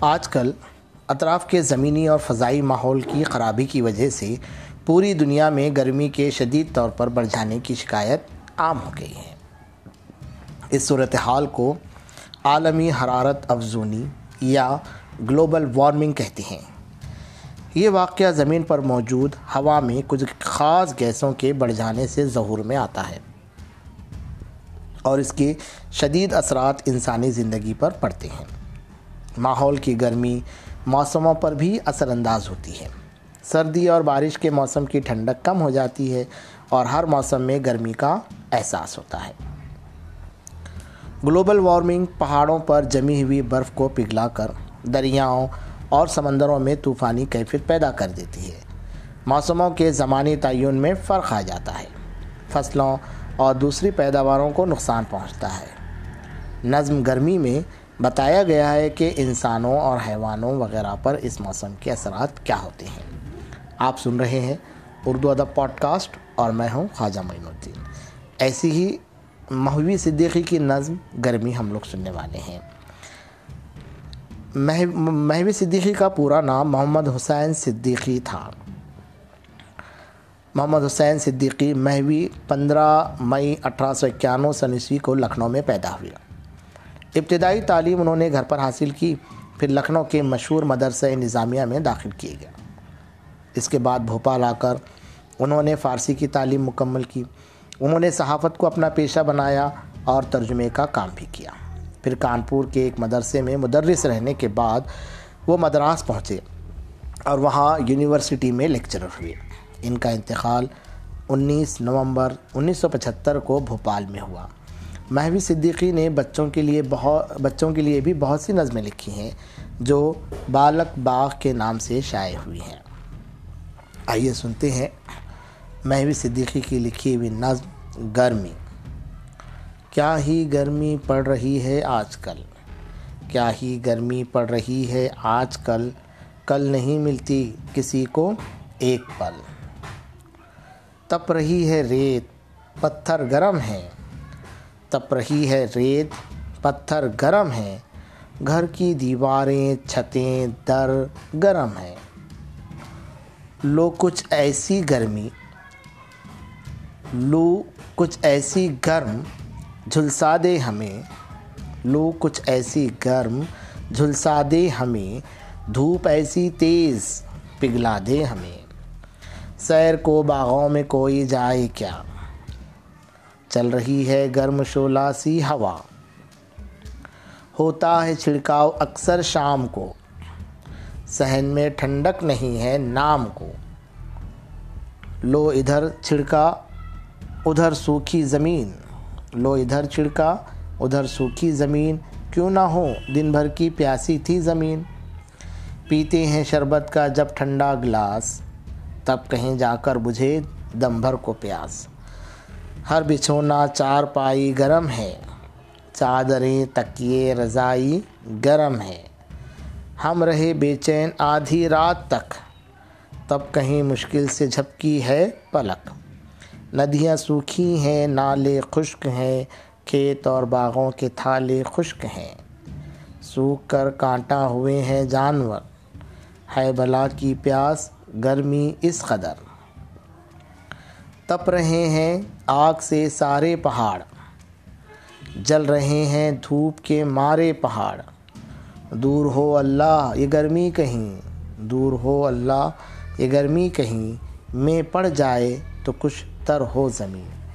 آج کل اطراف کے زمینی اور فضائی ماحول کی خرابی کی وجہ سے پوری دنیا میں گرمی کے شدید طور پر بڑھ جانے کی شکایت عام ہو گئی ہے۔ اس صورتحال کو عالمی حرارت افزونی یا گلوبل وارمنگ کہتے ہیں۔ یہ واقعہ زمین پر موجود ہوا میں کچھ خاص گیسوں کے بڑھ جانے سے ظہور میں آتا ہے اور اس کے شدید اثرات انسانی زندگی پر پڑتے ہیں۔ ماحول کی گرمی موسموں پر بھی اثر انداز ہوتی ہے۔ سردی اور بارش کے موسم کی ٹھنڈک کم ہو جاتی ہے اور ہر موسم میں گرمی کا احساس ہوتا ہے۔ گلوبل وارمنگ پہاڑوں پر جمی ہوئی برف کو پگھلا کر دریاؤں اور سمندروں میں طوفانی کیفیت پیدا کر دیتی ہے۔ موسموں کے زمانی تعین میں فرق آ جاتا ہے۔ فصلوں اور دوسری پیداواروں کو نقصان پہنچتا ہے۔ نظم گرمی میں بتایا گیا ہے کہ انسانوں اور حیوانوں وغیرہ پر اس موسم کے اثرات کیا ہوتے ہیں۔ آپ سن رہے ہیں اردو ادب پوڈ کاسٹ اور میں ہوں خواجہ معین الدین۔ ایسی ہی مہوی صدیقی کی نظم گرمی ہم لوگ سننے والے ہیں۔ مہوی صدیقی کا پورا نام محمد حسین صدیقی تھا۔ محمد حسین صدیقی مہوی پندرہ مئی اٹھارہ سو اکیانوے سن عیسوی کو لکھنؤ میں پیدا ہوئے ابتدائی تعلیم انہوں نے گھر پر حاصل کی، پھر لکھنؤ کے مشہور مدرسہ نظامیہ میں داخل کیے گیا اس کے بعد بھوپال آ کر انہوں نے فارسی کی تعلیم مکمل کی۔ انہوں نے صحافت کو اپنا پیشہ بنایا اور ترجمے کا کام بھی کیا۔ پھر کانپور کے ایک مدرسے میں مدرس رہنے کے بعد وہ مدراس پہنچے اور وہاں یونیورسٹی میں لیکچرر ہوئے۔ ان کا انتقال انیس نومبر انیس سو پچہتر کو بھوپال میں ہوا۔ مہوی صدیقی نے بچوں کے لیے بہت بچوں کے لیے بھی بہت سی نظمیں لکھی ہیں، جو بالک باغ کے نام سے شائع ہوئی ہیں۔ آئیے سنتے ہیں مہوی صدیقی کی لکھی ہوئی نظم، گرمی۔ کیا ہی گرمی پڑ رہی ہے آج کل؟ کیا ہی گرمی پڑ رہی ہے آج کل؟ کل نہیں ملتی کسی کو ایک پل۔ تپ رہی ہے ریت، پتھر گرم ہے تپ رہی ہے ریت، پتھر گرم ہے۔ گھر کی دیواریں، چھتیں، در گرم ہیں۔ لو کچھ ایسی گرمی، لو کچھ ایسی گرم جھلسا دے ہمیں۔ لو کچھ ایسی گرم جھلسا دے ہمیں۔ دھوپ ایسی تیز پگھلا دے ہمیں۔ سیر کو باغوں میں کوئی جائے کیا؟ چل رہی ہے گرم شولہ سی ہوا۔ ہوتا ہے چھڑکاؤ اکثر شام کو۔ صحن میں ٹھنڈک نہیں ہے نام کو۔ لو ادھر چھڑکا، ادھر سوکھی زمین۔ لو ادھر چھڑکا، ادھر سوکھی زمین۔ کیوں نہ ہو دن بھر کی پیاسی تھی زمین۔ پیتے ہیں شربت کا جب ٹھنڈا گلاس، تب کہیں جا کر بجھے دم بھر کو پیاس۔ ہر بچھونا چار پائی گرم ہے۔ چادریں، تکیے، رضائی گرم ہے۔ ہم رہے بے چین آدھی رات تک۔ تب کہیں مشکل سے جھپکی ہے پلک۔ ندیاں سوکھی ہیں، نالے خشک ہیں۔ کھیت اور باغوں کے تھالے خشک ہیں۔ سوکھ کر کانٹا ہوئے ہیں جانور۔ ہے بلا کی پیاس گرمی اس قدر۔ تپ رہے ہیں آگ سے سارے پہاڑ۔ جل رہے ہیں دھوپ کے مارے پہاڑ۔ دور ہو اللہ یہ گرمی کہیں۔ دور ہو اللہ یہ گرمی کہیں۔ میں پڑ جائے تو کچھ تر ہو زمین۔